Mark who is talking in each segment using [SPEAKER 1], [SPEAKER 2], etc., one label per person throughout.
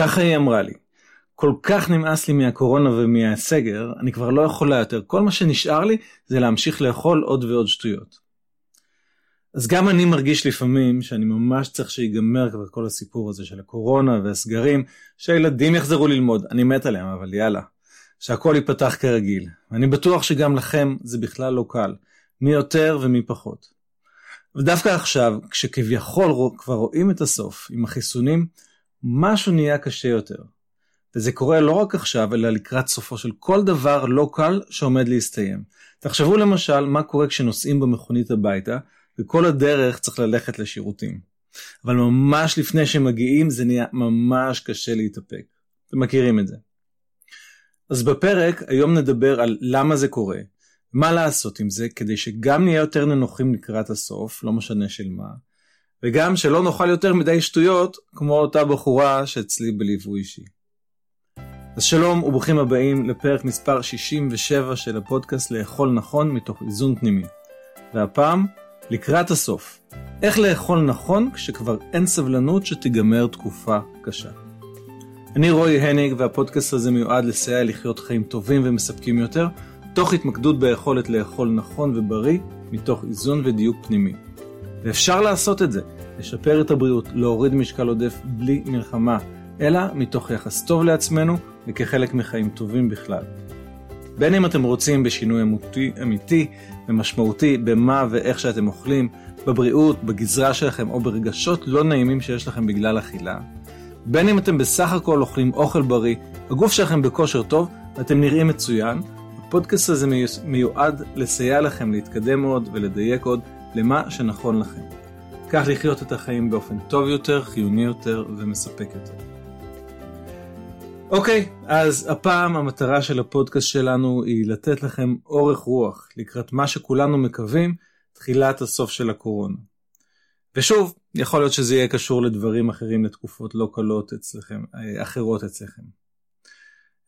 [SPEAKER 1] ככה היא אמרה לי. כל כך נמאס לי מהקורונה ומהסגר, אני כבר לא יכולה יותר. כל מה שנשאר לי זה להמשיך לאכול עוד ועוד שטויות. אז גם אני מרגיש לפעמים שאני ממש צריך שיגמר כבר כל הסיפור הזה של הקורונה והסגרים, שהילדים יחזרו ללמוד, אני מת עליהם, אבל יאללה, שהכל ייפתח כרגיל. אני בטוח שגם לכם זה בכלל לא קל, מי יותר ומי פחות. ודווקא עכשיו, כשכביכול כבר רואים את הסוף עם החיסונים, משהו נהיה קשה יותר. וזה קורה לא רק עכשיו, אלא לקראת סופו של כל דבר לא קל שעומד להסתיים. תחשבו למשל מה קורה כשנוסעים במכונית הביתה, וכל הדרך צריך ללכת לשירותים. אבל ממש לפני שמגיעים זה נהיה ממש קשה להתאפק. אתם מכירים את זה. אז בפרק היום נדבר על למה זה קורה, מה לעשות עם זה כדי שגם נהיה יותר ננוחים לקראת הסוף, לא משנה של מה, וגם שלא נאכל יותר מדי שטויות כמו אותה בחורה שאצלי בליווי אישי. אז שלום וברוכים הבאים לפרק מספר 67 של הפודקאסט לאכול נכון מתוך איזון פנימי. והפעם, לקראת הסוף. איך לאכול נכון כשכבר אין סבלנות שתיגמר תקופה קשה. אני רועי הניג והפודקאסט הזה מיועד לסייע לחיות חיים טובים ומספקים יותר, תוך התמקדות ביכולת לאכול נכון ובריא, מתוך איזון ודיוק פנימי. ואפשר לעשות את זה, לשפר את הבריאות, להוריד משקל עודף בלי מלחמה, אלא מתוך יחס טוב לעצמנו וכחלק מחיים טובים בכלל. בין אם אתם רוצים בשינוי אמיתי, אמיתי ומשמעותי במה ואיך שאתם אוכלים, בבריאות, בגזרה שלכם או ברגשות לא נעימים שיש לכם בגלל אכילה, בין אם אתם בסך הכל אוכלים אוכל בריא, הגוף שלכם בכושר טוב ואתם נראים מצוין, הפודקאסט הזה מיועד לסייע לכם להתקדם עוד ולדייק עוד למה שנכון לכם. כך לחיות את החיים באופן טוב יותר, חיוני יותר ומספק יותר. אוקיי, אז הפעם המטרה של הפודקאסט שלנו היא לתת לכם אורך רוח לקראת מה שכולנו מקווים, תחילת הסוף של הקורונה. ושוב, יכול להיות שזה יהיה קשור לדברים אחרים לתקופות לא קלות אצלכם, אה, אחרות אצלכם.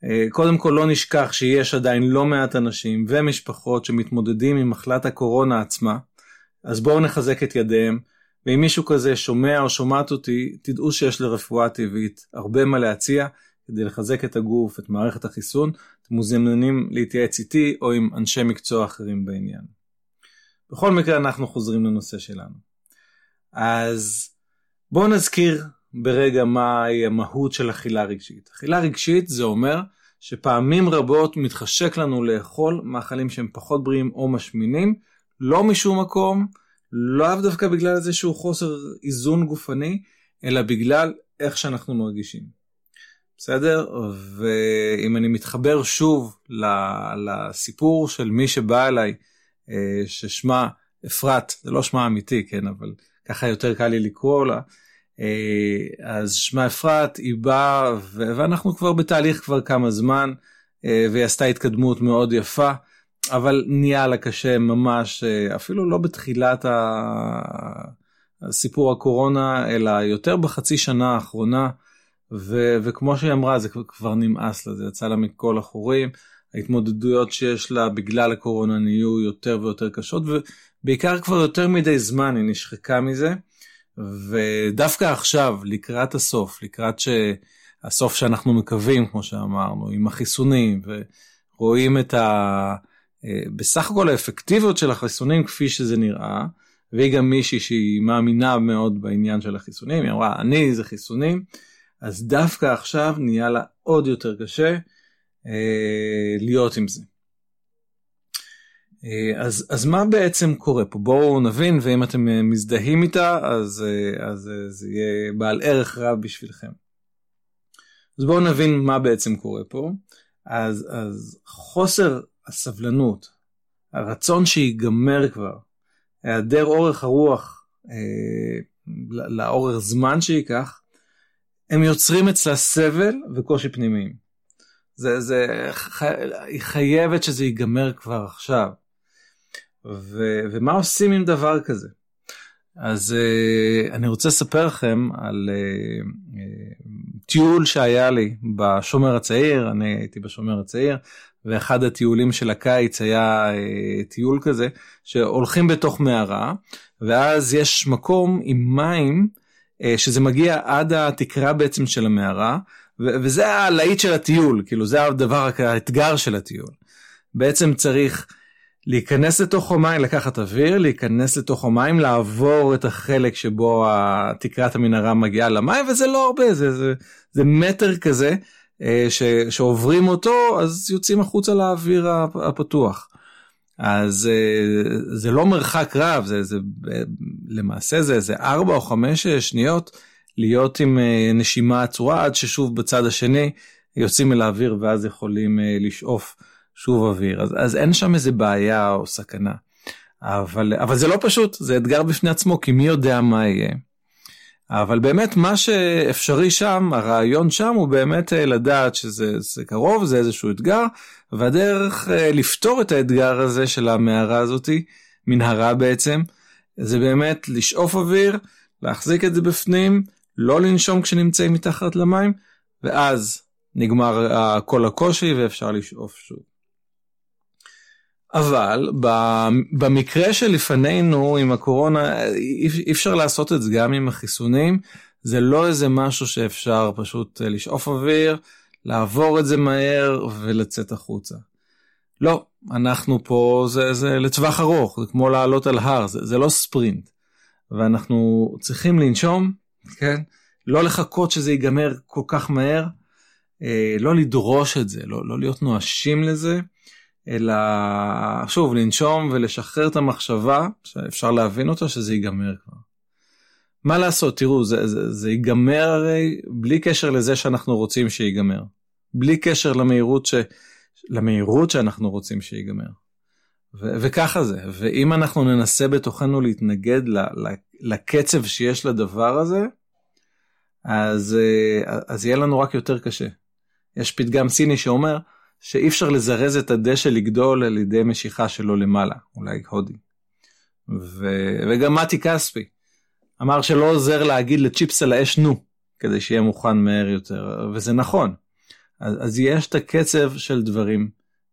[SPEAKER 1] אה, קודם כל לא נשכח שיש עדיין לא מעט אנשים ומשפחות שמתמודדים עם מחלת הקורונה עצמה, אז בואו נחזק את ידיהם, ואם מישהו כזה שומע או שומעת אותי, תדעו שיש לרפואה טבעית הרבה מה להציע כדי לחזק את הגוף, את מערכת החיסון, אתם מוזמנים להתייעץ איתי או עם אנשי מקצוע אחרים בעניין. בכל מקרה אנחנו חוזרים לנושא שלנו. אז בואו נזכיר ברגע מהי המהות של אכילה רגשית. אכילה רגשית זה אומר שפעמים רבות מתחשק לנו לאכול מאכלים שהם פחות בריאים או משמינים, לא משום מקום, לאו דווקא בגלל איזשהו חוסר איזון גופני, אלא בגלל איך שאנחנו מרגישים. בסדר? ואם אני מתחבר שוב לסיפור של מי שבא אליי, אה, ששמה אפרת, זה לא שמה אמיתי, כן, אבל ככה יותר קל לי לקרוא לה, אה, אז שמה אפרת, היא באה, ואנחנו כבר בתהליך כבר כמה זמן, אה, והיא עשתה התקדמות מאוד יפה, אבל נהיה לה קשה ממש, אפילו לא בתחילת הסיפור הקורונה, אלא יותר בחצי שנה האחרונה. ו- וכמו שהיא אמרה זה כבר נמאס לה זה יצא לה מכל החורים ההתמודדויות שיש לה בגלל הקורונה נהיו יותר ויותר קשות ובעיקר כבר יותר מדי זמן היא נשחקה מזה ודווקא עכשיו לקראת הסוף לקראת שהסוף שאנחנו מקווים כמו שאמרנו עם החיסונים ורואים את ה... בסך הכל האפקטיביות של החיסונים כפי שזה נראה והיא גם מישהי שהיא מאמינה מאוד בעניין של החיסונים היא אמרה אני זה חיסונים. אז דווקא עכשיו נהיה לה עוד יותר קשה אה, להיות עם זה. אה, אז, אז מה בעצם קורה פה? בואו נבין, ואם אתם אה, מזדהים איתה, אז, אה, אז אה, זה יהיה בעל ערך רב בשבילכם. אז בואו נבין מה בעצם קורה פה. אז, אז חוסר הסבלנות, הרצון שיגמר כבר, היעדר אורך הרוח אה, לאורך זמן שייקח, הם יוצרים אצלה סבל וקושי פנימיים. זה, זה, היא חייבת שזה ייגמר כבר עכשיו. ו, ומה עושים עם דבר כזה? אז uh, אני רוצה לספר לכם על uh, uh, טיול שהיה לי בשומר הצעיר, אני הייתי בשומר הצעיר, ואחד הטיולים של הקיץ היה uh, טיול כזה, שהולכים בתוך מערה, ואז יש מקום עם מים שזה מגיע עד התקרה בעצם של המערה, וזה הלהיט של הטיול, כאילו זה הדבר, האתגר של הטיול. בעצם צריך להיכנס לתוך המים, לקחת אוויר, להיכנס לתוך המים, לעבור את החלק שבו תקרת המנהרה מגיעה למים, וזה לא הרבה, זה, זה, זה מטר כזה אה, ש, שעוברים אותו, אז יוצאים החוצה לאוויר הפתוח. אז אה, זה לא מרחק רב, זה, זה למעשה זה איזה 4 או 5 שניות להיות עם אה, נשימה עצורה עד ששוב בצד השני יוצאים אל האוויר ואז יכולים לשאוף. שוב אוויר, אז, אז אין שם איזה בעיה או סכנה. אבל, אבל זה לא פשוט, זה אתגר בפני עצמו, כי מי יודע מה יהיה. אבל באמת מה שאפשרי שם, הרעיון שם הוא באמת אה, לדעת שזה קרוב, זה איזשהו אתגר, והדרך אה, לפתור את האתגר הזה של המערה הזאתי, מנהרה בעצם, זה באמת לשאוף אוויר, להחזיק את זה בפנים, לא לנשום כשנמצאים מתחת למים, ואז נגמר כל הקושי ואפשר לשאוף שוב. אבל במקרה שלפנינו עם הקורונה אי אפשר לעשות את זה גם עם החיסונים זה לא איזה משהו שאפשר פשוט אה, לשאוף אוויר לעבור את זה מהר ולצאת החוצה. לא אנחנו פה זה, זה לטווח ארוך זה כמו לעלות על הר זה, זה לא ספרינט ואנחנו צריכים לנשום כן לא לחכות שזה ייגמר כל כך מהר אה, לא לדרוש את זה לא, לא להיות נואשים לזה. אלא שוב לנשום ולשחרר את המחשבה שאפשר להבין אותה שזה ייגמר כבר. מה לעשות תראו זה, זה, זה ייגמר הרי בלי קשר לזה שאנחנו רוצים שיגמר. בלי קשר למהירות, ש, למהירות שאנחנו רוצים שיגמר. ו- וככה זה ואם אנחנו ננסה בתוכנו להתנגד ל- ל- לקצב שיש לדבר הזה אז, אה, אז יהיה לנו רק יותר קשה. יש פתגם סיני שאומר שאי אפשר לזרז את הדשא לגדול על ידי משיכה שלו למעלה, אולי הודי. ו... וגם מתי כספי אמר שלא עוזר להגיד לצ'יפס על האש נו, כדי שיהיה מוכן מהר יותר, וזה נכון. אז, אז יש את הקצב של דברים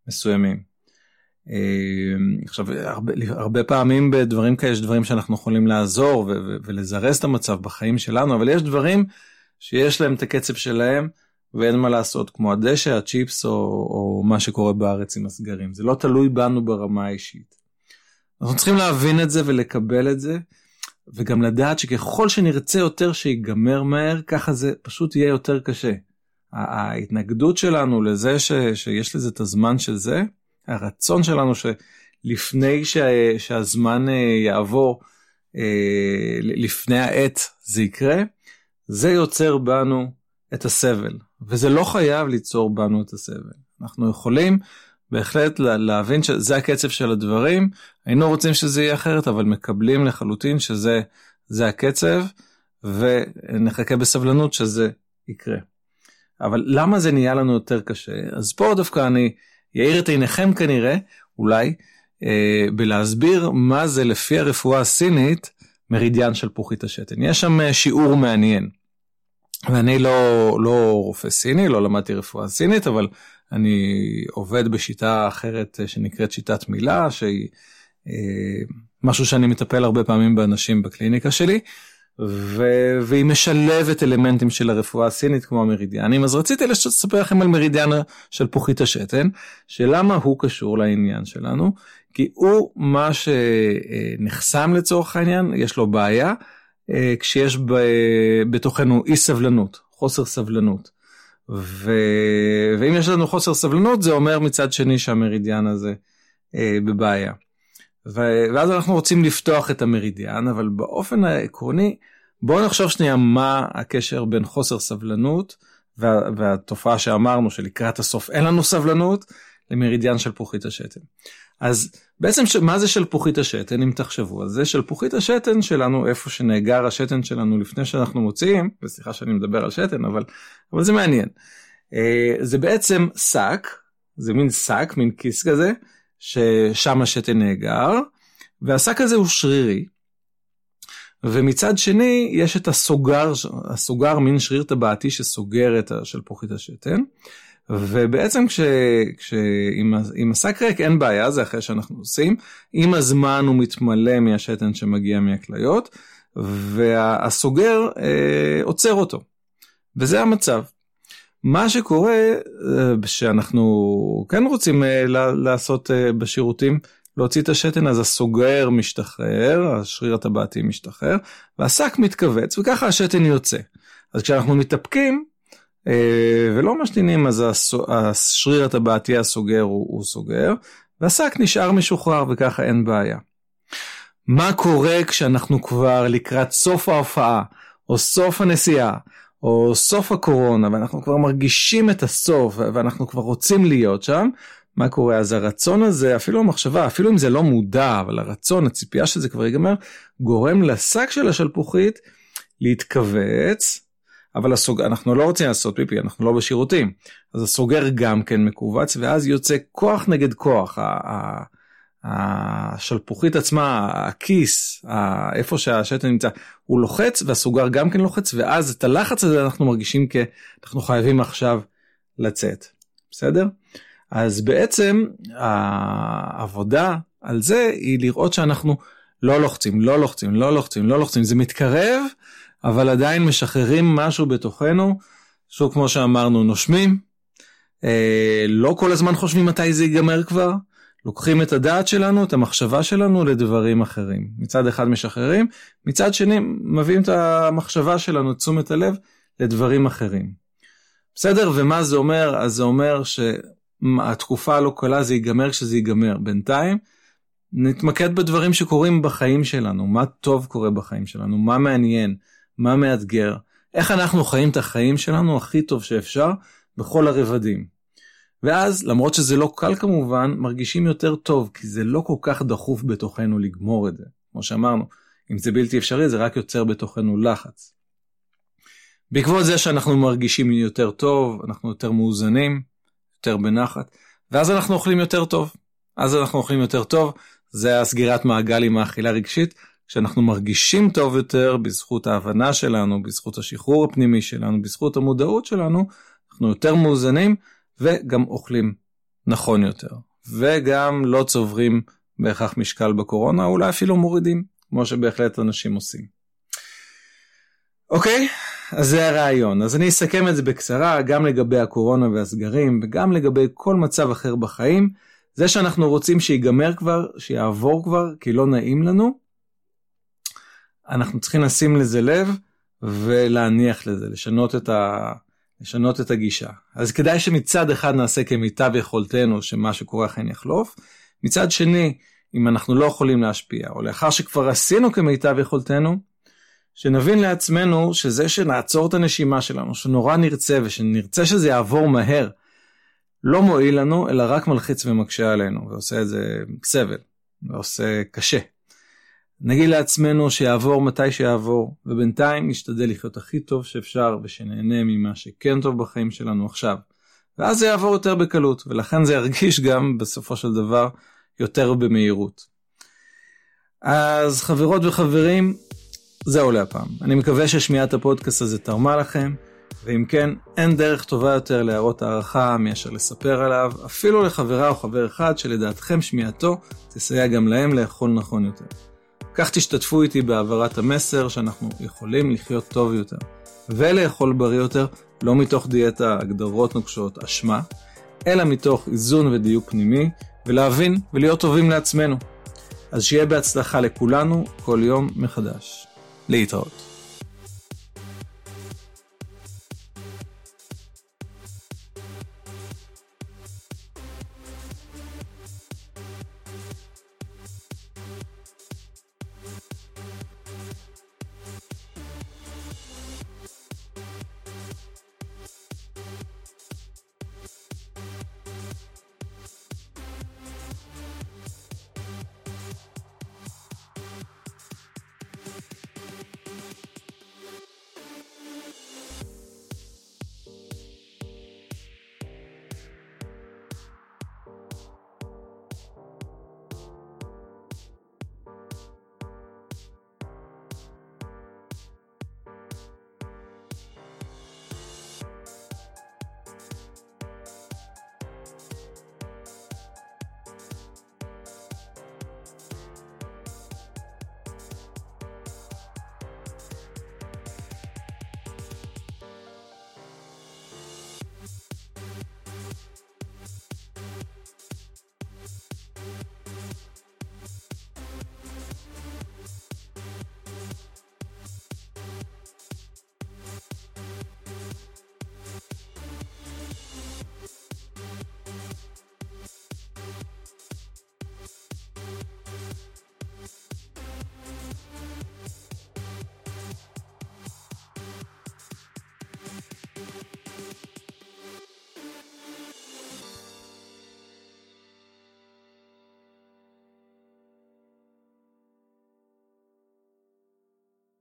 [SPEAKER 1] מסוימים. אה, עכשיו הרבה, הרבה פעמים בדברים כאלה יש דברים שאנחנו יכולים לעזור ולזרז את המצב בחיים שלנו אבל יש דברים שיש להם את הקצב שלהם ואין מה לעשות כמו הדשא הצ'יפס או, או מה שקורה בארץ עם הסגרים זה לא תלוי בנו ברמה האישית. אנחנו צריכים להבין את זה ולקבל את זה וגם לדעת שככל שנרצה יותר שיגמר מהר ככה זה פשוט יהיה יותר קשה. ההתנגדות שלנו לזה ש, שיש לזה את הזמן של זה הרצון שלנו שלפני ש, שהזמן אה, יעבור אה, לפני העת זה יקרה זה יוצר בנו את הסבל וזה לא חייב ליצור בנו את הסבל. אנחנו יכולים בהחלט להבין שזה הקצב של הדברים, היינו רוצים שזה יהיה אחרת, אבל מקבלים לחלוטין שזה זה הקצב, ונחכה בסבלנות שזה יקרה. אבל למה זה נהיה לנו יותר קשה? אז פה דווקא אני אעיר את עיניכם כנראה, אולי, אה, בלהסביר מה זה לפי הרפואה הסינית מרידיאן של פוחית השתן. יש שם אה, שיעור מעניין. ואני לא, לא רופא סיני, לא למדתי רפואה סינית, אבל אני עובד בשיטה אחרת שנקראת שיטת מילה, שהיא אה, משהו שאני מטפל הרבה פעמים באנשים בקליניקה שלי, ו... והיא משלבת אלמנטים של הרפואה הסינית כמו המרידיאנים, אז רציתי לספר לכם על מרידיאן של פוחית השתן, שלמה הוא קשור לעניין שלנו, כי הוא מה שנחסם לצורך העניין, יש לו בעיה. אה, כשיש ב, בתוכנו אי סבלנות, חוסר סבלנות. ו... ואם יש לנו חוסר סבלנות זה אומר מצד שני שהמרידיאן הזה אה, בבעיה. ו... ואז אנחנו רוצים לפתוח את המרידיאן אבל באופן העקרוני בואו נחשוב שנייה מה הקשר בין חוסר סבלנות וה... והתופעה שאמרנו שלקראת הסוף אין לנו סבלנות למרידיאן של פוחית השתן. אז בעצם ש... מה זה שלפוחית השתן אם תחשבו על זה שלפוחית השתן שלנו איפה שנאגר השתן שלנו לפני שאנחנו מוציאים וסליחה שאני מדבר על שתן אבל אבל זה מעניין אה, זה בעצם שק זה מין שק מין כיס כזה ששם השתן נאגר והשק הזה הוא שרירי. ומצד שני יש את הסוגר הסוגר מין שריר טבעתי שסוגר את שלפוחית השתן. ובעצם כש, כשעם השק ריק אין בעיה זה אחרי שאנחנו עושים עם הזמן הוא מתמלא מהשתן שמגיע מהכליות והסוגר אה, עוצר אותו. וזה המצב. מה שקורה אה, שאנחנו כן רוצים אה, לעשות אה, בשירותים להוציא את השתן אז הסוגר משתחרר השריר הטבעתי משתחרר והשק מתכווץ וככה השתן יוצא. אז כשאנחנו מתאפקים ולא משתינים אז השריר הטבעתי הסוגר הוא, הוא סוגר והשק נשאר משוחרר וככה אין בעיה. מה קורה כשאנחנו כבר לקראת סוף ההופעה או סוף הנסיעה או סוף הקורונה ואנחנו כבר מרגישים את הסוף ואנחנו כבר רוצים להיות שם, מה קורה? אז הרצון הזה, אפילו המחשבה, אפילו אם זה לא מודע, אבל הרצון, הציפייה שזה כבר ייגמר, גורם לשק של השלפוחית להתכווץ, אבל הסוג... אנחנו לא רוצים לעשות פיפי, אנחנו לא בשירותים. אז הסוגר גם כן מכווץ, ואז יוצא כוח נגד כוח. השלפוחית עצמה, הכיס, איפה שהשתן נמצא, הוא לוחץ והסוגר גם כן לוחץ, ואז את הלחץ הזה אנחנו מרגישים כאנחנו חייבים עכשיו לצאת. בסדר? אז בעצם העבודה על זה היא לראות שאנחנו לא לוחצים, לא לוחצים, לא לוחצים, לא לוחצים, זה מתקרב, אבל עדיין משחררים משהו בתוכנו, שוב כמו שאמרנו, נושמים, אה, לא כל הזמן חושבים מתי זה ייגמר כבר, לוקחים את הדעת שלנו, את המחשבה שלנו לדברים אחרים. מצד אחד משחררים, מצד שני מביאים את המחשבה שלנו, את תשומת הלב, לדברים אחרים. בסדר? ומה זה אומר? אז זה אומר שהתקופה הלא קלה זה ייגמר כשזה ייגמר. בינתיים נתמקד בדברים שקורים בחיים שלנו, מה טוב קורה בחיים שלנו, מה מעניין, מה מאתגר, איך אנחנו חיים את החיים שלנו הכי טוב שאפשר בכל הרבדים. ואז, למרות שזה לא קל כמובן, מרגישים יותר טוב, כי זה לא כל כך דחוף בתוכנו לגמור את זה. כמו שאמרנו, אם זה בלתי אפשרי, זה רק יוצר בתוכנו לחץ. בעקבות זה שאנחנו מרגישים יותר טוב, אנחנו יותר מאוזנים, יותר בנחת, ואז אנחנו אוכלים יותר טוב. אז אנחנו אוכלים יותר טוב, זה הסגירת מעגל עם האכילה רגשית, כשאנחנו מרגישים טוב יותר בזכות ההבנה שלנו, בזכות השחרור הפנימי שלנו, בזכות המודעות שלנו, אנחנו יותר מאוזנים, וגם אוכלים נכון יותר, וגם לא צוברים בהכרח משקל בקורונה, אולי אפילו מורידים, כמו שבהחלט אנשים עושים. אוקיי, אז זה הרעיון. אז אני אסכם את זה בקצרה, גם לגבי הקורונה והסגרים, וגם לגבי כל מצב אחר בחיים. זה שאנחנו רוצים שיגמר כבר, שיעבור כבר, כי לא נעים לנו, אנחנו צריכים לשים לזה לב ולהניח לזה, לשנות את ה... לשנות את הגישה. אז כדאי שמצד אחד נעשה כמיטב יכולתנו שמה שקורה אכן יחלוף, מצד שני, אם אנחנו לא יכולים להשפיע, או לאחר שכבר עשינו כמיטב יכולתנו, שנבין לעצמנו שזה שנעצור את הנשימה שלנו, שנורא נרצה ושנרצה שזה יעבור מהר, לא מועיל לנו, אלא רק מלחיץ ומקשה עלינו, ועושה את זה סבל, ועושה קשה. נגיד לעצמנו שיעבור מתי שיעבור, ובינתיים נשתדל לחיות הכי טוב שאפשר ושנהנה ממה שכן טוב בחיים שלנו עכשיו. ואז זה יעבור יותר בקלות, ולכן זה ירגיש גם בסופו של דבר יותר במהירות. אז חברות וחברים, זהו להפעם. אני מקווה ששמיעת הפודקאסט הזה תרמה לכם, ואם כן, אין דרך טובה יותר להראות הערכה מאשר לספר עליו, אפילו לחברה או חבר אחד שלדעתכם שמיעתו תסייע גם להם לאכול נכון יותר. כך תשתתפו איתי בהעברת המסר שאנחנו יכולים לחיות טוב יותר ולאכול בריא יותר, לא מתוך דיאטה הגדרות נוקשות אשמה, אלא מתוך איזון ודיוק פנימי, ולהבין ולהיות טובים לעצמנו. אז שיהיה בהצלחה לכולנו כל יום מחדש. להתראות.